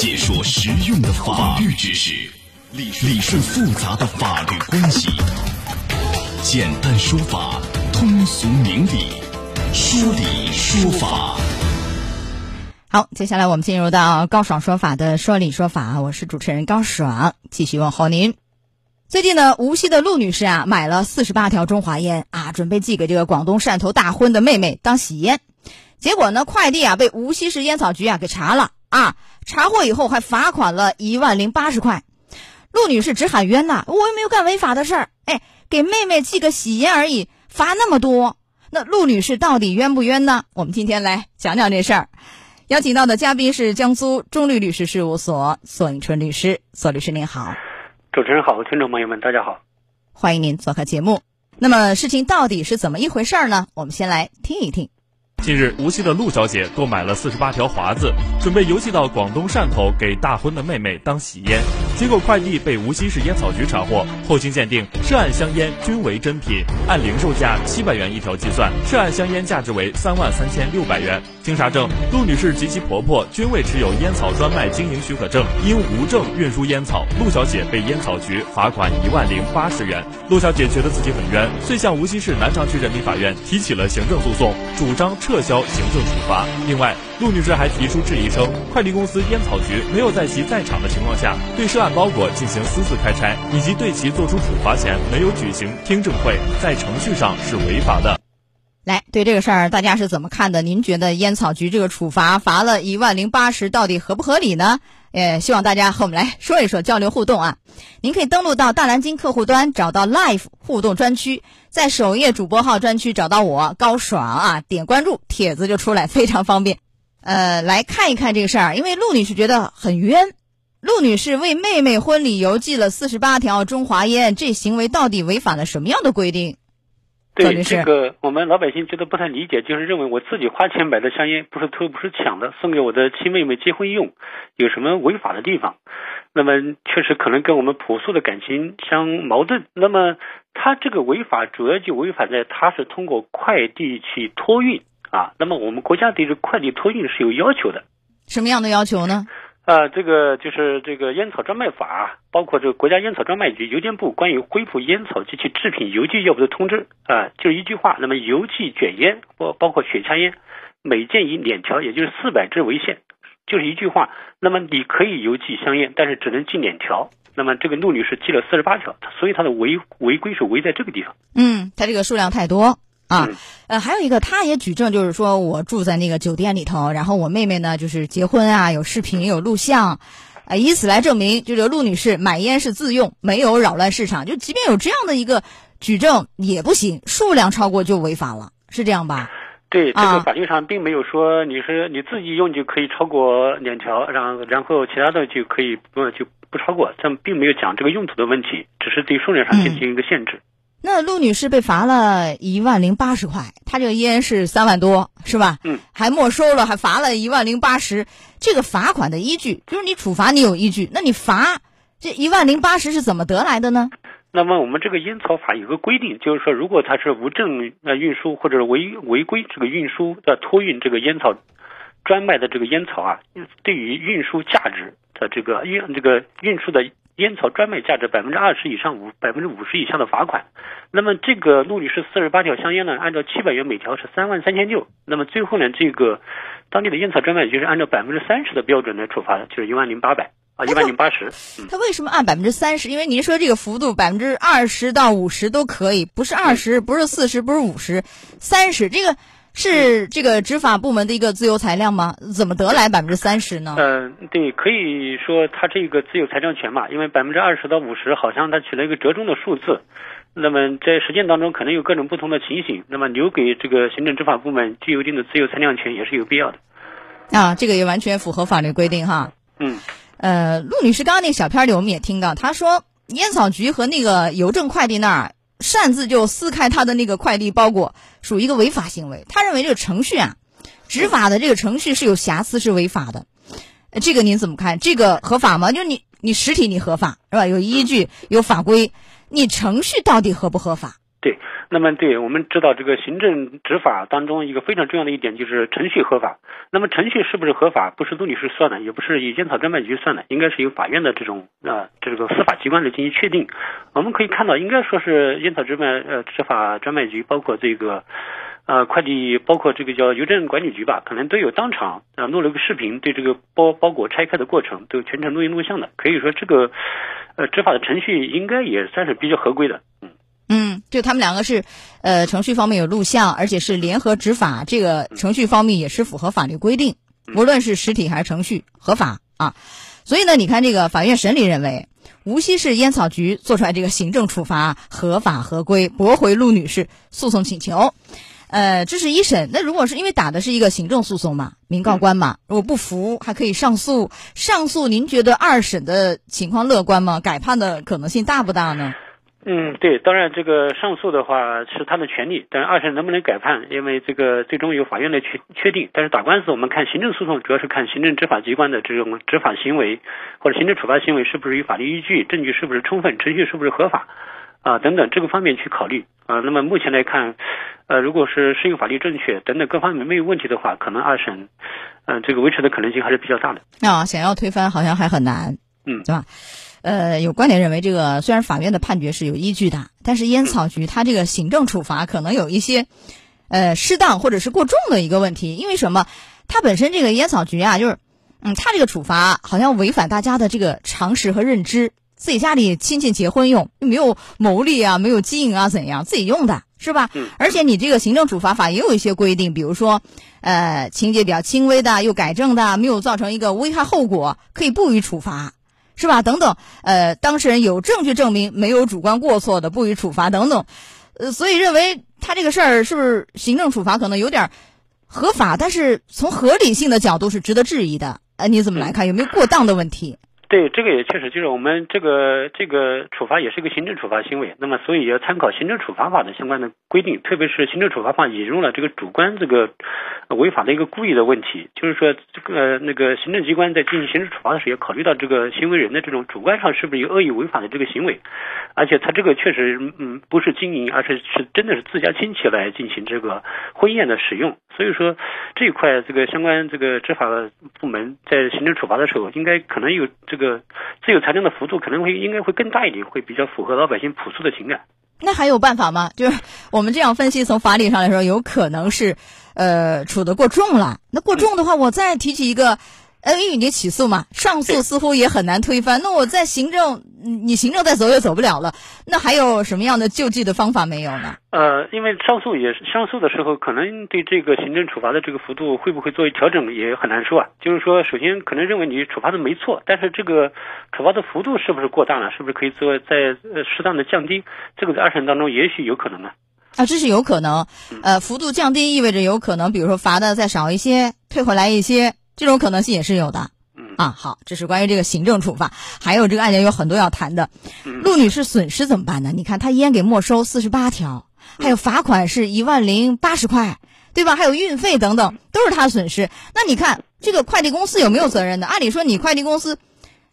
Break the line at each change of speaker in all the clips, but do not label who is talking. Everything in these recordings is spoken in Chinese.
解说实用的法律知识，理顺复杂的法律关系，简单说法，通俗明理，说理说法。
好，接下来我们进入到高爽说法的说理说法，我是主持人高爽，继续问候您。最近呢，无锡的陆女士啊，买了四十八条中华烟啊，准备寄给这个广东汕头大婚的妹妹当喜烟。结果呢，快递啊被无锡市烟草局啊给查了啊，查获以后还罚款了一万零八十块。陆女士直喊冤呐，我又没有干违法的事儿，哎，给妹妹寄个喜烟而已，罚那么多，那陆女士到底冤不冤呢？我们今天来讲讲这事儿。邀请到的嘉宾是江苏中律律师事务所索迎春律师，索律师您好。
主持人好，听众朋友们，大家好，
欢迎您做客节目。那么事情到底是怎么一回事呢？我们先来听一听。
近日，无锡的陆小姐购买了四十八条华子，准备邮寄到广东汕头给大婚的妹妹当喜烟。结果快递被无锡市烟草局查获，后经鉴定，涉案香烟均为真品，按零售价七百元一条计算，涉案香烟价值为三万三千六百元。经查证，陆女士及其婆婆均未持有烟草专卖经营许可证，因无证运输烟草，陆小姐被烟草局罚款一万零八十元。陆小姐觉得自己很冤，遂向无锡市南长区人民法院提起了行政诉讼，主张撤销行政处罚。另外，陆女士还提出质疑称，快递公司烟草局没有在其在场的情况下对涉案包裹进行私自开拆，以及对其作出处罚前没有举行听证会，在程序上是违法的。
来，对这个事儿大家是怎么看的？您觉得烟草局这个处罚罚了一万零八十，到底合不合理呢？呃，希望大家和我们来说一说，交流互动啊。您可以登录到大蓝鲸客户端，找到 Live 互动专区，在首页主播号专区找到我高爽啊，点关注，帖子就出来，非常方便。呃，来看一看这个事儿，因为陆女士觉得很冤。陆女士为妹妹婚礼邮寄了四十八条中华烟，这行为到底违反了什么样的规定？
对这个，我们老百姓觉得不太理解，就是认为我自己花钱买的香烟不是偷不是抢的，送给我的亲妹妹结婚用，有什么违法的地方？那么确实可能跟我们朴素的感情相矛盾。那么他这个违法主要就违反在他是通过快递去托运啊。那么我们国家对这快递托运是有要求的，
什么样的要求呢？
啊，这个就是这个烟草专卖法，包括这个国家烟草专卖局、邮电部关于恢复烟草及其制品邮寄业务的通知啊，就一句话。那么邮寄卷烟或包括雪茄烟，每件以两条，也就是四百支为限，就是一句话。那么你可以邮寄香烟，但是只能寄两条。那么这个陆女士寄了四十八条，所以她的违违规是违在这个地方。
嗯，她这个数量太多。啊，呃，还有一个，他也举证，就是说我住在那个酒店里头，然后我妹妹呢，就是结婚啊，有视频，有录像，啊，以此来证明，就是陆女士买烟是自用，没有扰乱市场。就即便有这样的一个举证也不行，数量超过就违法了，是这样吧？
对，这个法律上并没有说你是你自己用就可以超过两条，然后然后其他的就可以不就不超过，这并没有讲这个用途的问题，只是对数量上进行一个限制。
那陆女士被罚了一万零八十块，她这个烟是三万多，是吧？
嗯，
还没收了，还罚了一万零八十。这个罚款的依据就是你处罚你有依据，那你罚这一万零八十是怎么得来的呢？
那么我们这个烟草法有个规定，就是说如果他是无证呃运输或者违违规这个运输的托运这个烟草专卖的这个烟草啊，对于运输价值的这个运这个运输的。烟草专卖价值百分之二十以上五百分之五十以上的罚款，那么这个陆女士四十八条香烟呢，按照七百元每条是三万三千六，那么最后呢，这个当地的烟草专卖局是按照百分之三十的标准来处罚的，就是一万零八百啊，一万零八十。
他为什么按百分之三十？因为您说这个幅度百分之二十到五十都可以，不是二十，不是四十，不是五十，三十这个。是这个执法部门的一个自由裁量吗？怎么得来百分之三十呢？
嗯，对，可以说他这个自由裁量权嘛，因为百分之二十到五十好像他取了一个折中的数字，那么在实践当中可能有各种不同的情形，那么留给这个行政执法部门具有一定的自由裁量权也是有必要的。
啊，这个也完全符合法律规定哈。
嗯，
呃，陆女士刚刚那个小片里我们也听到，她说烟草局和那个邮政快递那儿。擅自就撕开他的那个快递包裹，属于一个违法行为。他认为这个程序啊，执法的这个程序是有瑕疵，是违法的。这个您怎么看？这个合法吗？就你你实体你合法是吧？有依据有法规，你程序到底合不合法？
对，那么对我们知道这个行政执法当中一个非常重要的一点就是程序合法。那么程序是不是合法，不是陆律师算的，也不是以烟草专卖局算的，应该是由法院的这种呃这个司法机关来进行确定。我们可以看到，应该说是烟草专卖呃执法专卖局，包括这个呃快递，包括这个叫邮政管理局吧，可能都有当场呃录了个视频，对这个包包裹拆开的过程都全程录音录像的。可以说这个呃执法的程序应该也算是比较合规的。嗯。
嗯，就他们两个是，呃，程序方面有录像，而且是联合执法，这个程序方面也是符合法律规定，无论是实体还是程序合法啊。所以呢，你看这个法院审理认为，无锡市烟草局做出来这个行政处罚合法合规，驳回陆女士诉讼请求。呃，这是一审。那如果是因为打的是一个行政诉讼嘛，民告官嘛，如果不服还可以上诉。上诉，您觉得二审的情况乐观吗？改判的可能性大不大呢？
嗯，对，当然这个上诉的话是他的权利，但是二审能不能改判，因为这个最终由法院来确确定。但是打官司，我们看行政诉讼主要是看行政执法机关的这种执法行为或者行政处罚行为是不是有法律依据，证据是不是充分，程序是不是合法啊等等这个方面去考虑啊。那么目前来看，呃，如果是适用法律正确等等各方面没有问题的话，可能二审嗯这个维持的可能性还是比较大的。
啊，想要推翻好像还很难，
嗯，
对吧？呃，有观点认为，这个虽然法院的判决是有依据的，但是烟草局它这个行政处罚可能有一些，呃，适当或者是过重的一个问题。因为什么？它本身这个烟草局啊，就是，嗯，它这个处罚好像违反大家的这个常识和认知。自己家里亲戚结婚用，没有牟利啊，没有经营啊，怎样自己用的是吧？而且你这个行政处罚法也有一些规定，比如说，呃，情节比较轻微的，又改正的，没有造成一个危害后果，可以不予处罚。是吧？等等，呃，当事人有证据证明没有主观过错的，不予处罚等等，呃，所以认为他这个事儿是不是行政处罚可能有点合法，但是从合理性的角度是值得质疑的。呃，你怎么来看？有没有过当的问题？
对，这个也确实就是我们这个这个处罚也是一个行政处罚行为，那么所以要参考行政处罚法的相关的规定，特别是行政处罚法引入了这个主观这个违法的一个故意的问题，就是说这个那个行政机关在进行行政处罚的时候，要考虑到这个行为人的这种主观上是不是有恶意违法的这个行为，而且他这个确实嗯不是经营，而是是真的是自家亲戚来进行这个婚宴的使用，所以说这一块这个相关这个执法部门在行政处罚的时候，应该可能有这。个自由裁量的幅度可能会应该会更大一点，会比较符合老百姓朴素的情感。
那还有办法吗？就是我们这样分析，从法理上来说，有可能是呃处的过重了。那过重的话，我再提起一个。呃，因为你起诉嘛，上诉似乎也很难推翻。那我在行政，你行政再走也走不了了。那还有什么样的救济的方法没有呢？
呃，因为上诉也上诉的时候，可能对这个行政处罚的这个幅度会不会作为调整也很难说啊。就是说，首先可能认为你处罚的没错，但是这个处罚的幅度是不是过大了？是不是可以做在呃适当的降低？这个在二审当中也许有可能呢。
啊，这是有可能。呃，幅度降低意味着有可能，比如说罚的再少一些，退回来一些。这种可能性也是有的，啊，好，这是关于这个行政处罚，还有这个案件有很多要谈的。陆女士损失怎么办呢？你看她烟给没收四十八条，还有罚款是一万零八十块，对吧？还有运费等等，都是她损失。那你看这个快递公司有没有责任呢？按理说你快递公司，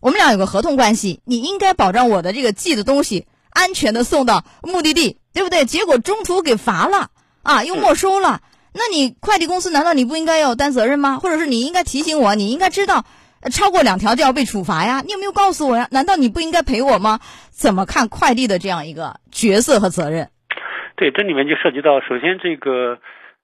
我们俩有个合同关系，你应该保障我的这个寄的东西安全的送到目的地，对不对？结果中途给罚了啊，又没收了。那你快递公司难道你不应该要担责任吗？或者是你应该提醒我，你应该知道，超过两条就要被处罚呀？你有没有告诉我呀？难道你不应该赔我吗？怎么看快递的这样一个角色和责任？
对，这里面就涉及到，首先这个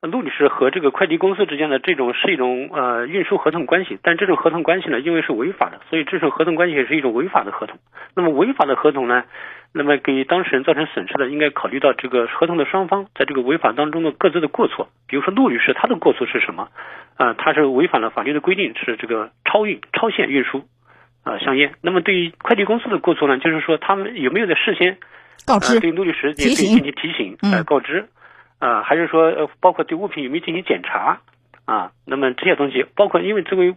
陆女士和这个快递公司之间的这种是一种呃运输合同关系，但这种合同关系呢，因为是违法的，所以这种合同关系也是一种违法的合同。那么违法的合同呢？那么给当事人造成损失的，应该考虑到这个合同的双方在这个违法当中的各自的过错。比如说陆律师，他的过错是什么？啊，他是违反了法律的规定，是这个超运、超限运输啊香烟。那么对于快递公司的过错呢，就是说他们有没有在事先
告知
对陆律师进行提醒、呃告知啊，还是说呃包括对物品有没有进行检查啊？那么这些东西，包括因为作为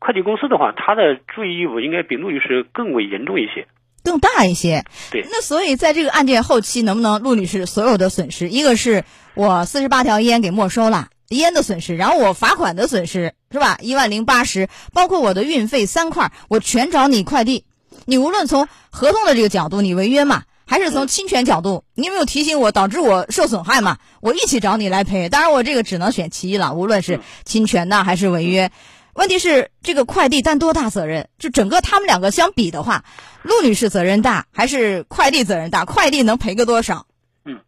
快递公司的话，他的注意义务应该比陆律师更为严重一些。
更大一些，
对。
那所以在这个案件后期，能不能陆女士所有的损失，一个是我四十八条烟给没收了烟的损失，然后我罚款的损失是吧？一万零八十，包括我的运费三块，我全找你快递。你无论从合同的这个角度，你违约嘛，还是从侵权角度？你有没有提醒我导致我受损害嘛？我一起找你来赔。当然，我这个只能选其一了，无论是侵权呢还是违约。问题是这个快递担多大责任？就整个他们两个相比的话，陆女士责任大还是快递责任大？快递能赔个多少？
嗯。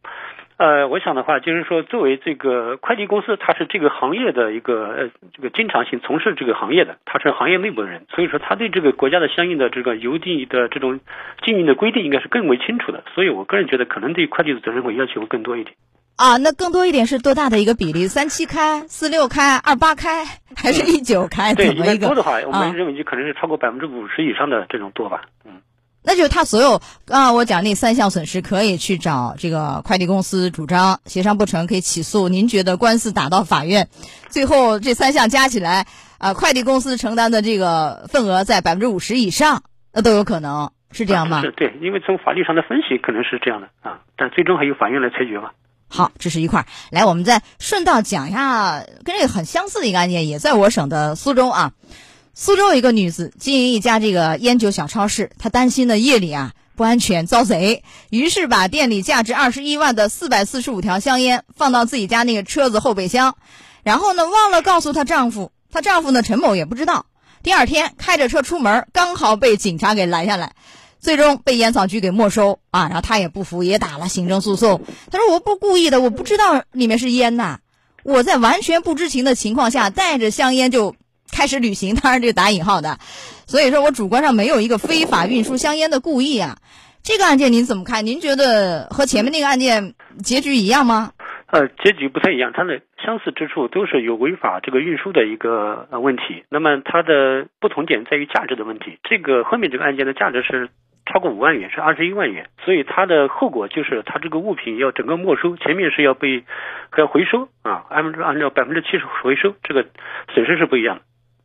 呃，我想的话，就是说，作为这个快递公司，它是这个行业的一个呃，这个经常性从事这个行业的，它是行业内部的人，所以说他对这个国家的相应的这个邮递的这种经营的规定，应该是更为清楚的。所以我个人觉得，可能对快递的责任会要求会更多一点。
啊，那更多一点是多大的一个比例？三七开、四六开、二八开，还是一九开？
对，应该多的话，我们认为就可能是超过百分之五十以上的这种多吧。嗯。
那就是他所有啊，我讲那三项损失可以去找这个快递公司主张，协商不成可以起诉。您觉得官司打到法院，最后这三项加起来啊，快递公司承担的这个份额在百分之五十以上，那都有可能是这样吗？
是对，因为从法律上的分析可能是这样的啊，但最终还由法院来裁决嘛。
好，这是一块来，我们再顺道讲一下跟这个很相似的一个案件，也在我省的苏州啊。苏州一个女子经营一家这个烟酒小超市，她担心呢夜里啊不安全遭贼，于是把店里价值二十一万的四百四十五条香烟放到自己家那个车子后备箱，然后呢忘了告诉她丈夫，她丈夫呢陈某也不知道。第二天开着车出门，刚好被警察给拦下来，最终被烟草局给没收啊。然后他也不服，也打了行政诉讼。他说我不故意的，我不知道里面是烟呐，我在完全不知情的情况下带着香烟就。开始旅行，当然这个打引号的，所以说我主观上没有一个非法运输香烟的故意啊。这个案件您怎么看？您觉得和前面那个案件结局一样吗？
呃，结局不太一样，它的相似之处都是有违法这个运输的一个呃问题。那么它的不同点在于价值的问题。这个后面这个案件的价值是超过五万元，是二十一万元，所以它的后果就是它这个物品要整个没收，前面是要被要回收啊，按照按照百分之七十回收，这个损失是不一样的。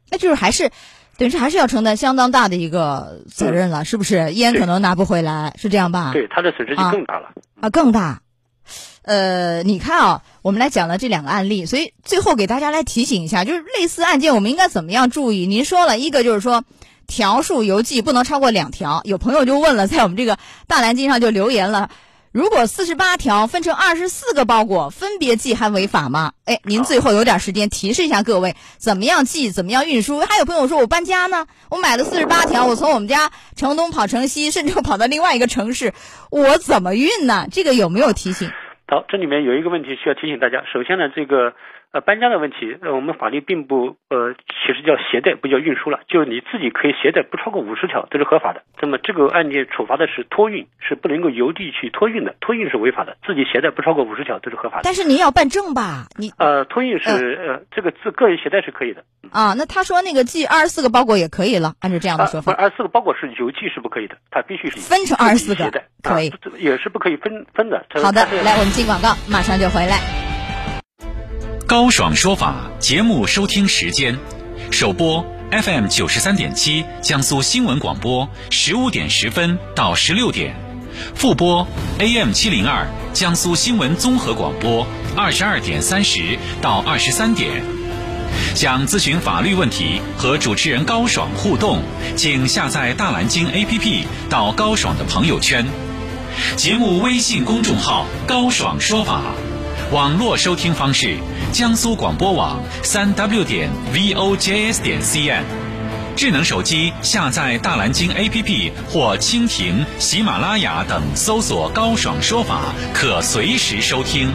那就是还是，等于是还是要承担相当大的一个责任了，是不是？烟可能拿不回来，是这样吧？
对，他的损失就更大了。
啊，更大。呃，你看啊，我们来讲了这两个案例，所以最后给大家来提醒一下，就是类似案件我们应该怎么样注意？您说了一个就是说，条数邮寄不能超过两条。有朋友就问了，在我们这个大蓝鲸上就留言了。如果四十八条分成二十四个包裹分别寄还违法吗？哎，您最后有点时间提示一下各位，怎么样寄，怎么样运输？还有朋友说我搬家呢，我买了四十八条，我从我们家城东跑城西，甚至跑到另外一个城市，我怎么运呢？这个有没有提醒？
好，这里面有一个问题需要提醒大家。首先呢，这个。呃，搬家的问题，呃，我们法律并不，呃，其实叫携带，不叫运输了，就是你自己可以携带不超过五十条，这是合法的。那么这个案件处罚的是托运，是不能够邮递去托运的，托运是违法的，自己携带不超过五十条都是合法的。
但是您要办证吧？你
呃，托运是呃，这个自个人携带是可以的。
啊，那他说那个寄二十四个包裹也可以了，按照这样的说法。
二十四个包裹是邮寄是不可以的，它必须是
分成二十四个，可以，
也是不可以分分的。
好的，来，我们进广告，马上就回来。
高爽说法节目收听时间：首播 FM 九十三点七，江苏新闻广播十五点十分到十六点；复播 AM 七零二，江苏新闻综合广播二十二点三十到二十三点。想咨询法律问题和主持人高爽互动，请下载大蓝鲸 APP 到高爽的朋友圈，节目微信公众号“高爽说法”。网络收听方式：江苏广播网三 w 点 vojs 点 cn，智能手机下载大蓝鲸 APP 或蜻蜓、喜马拉雅等，搜索“高爽说法”，可随时收听。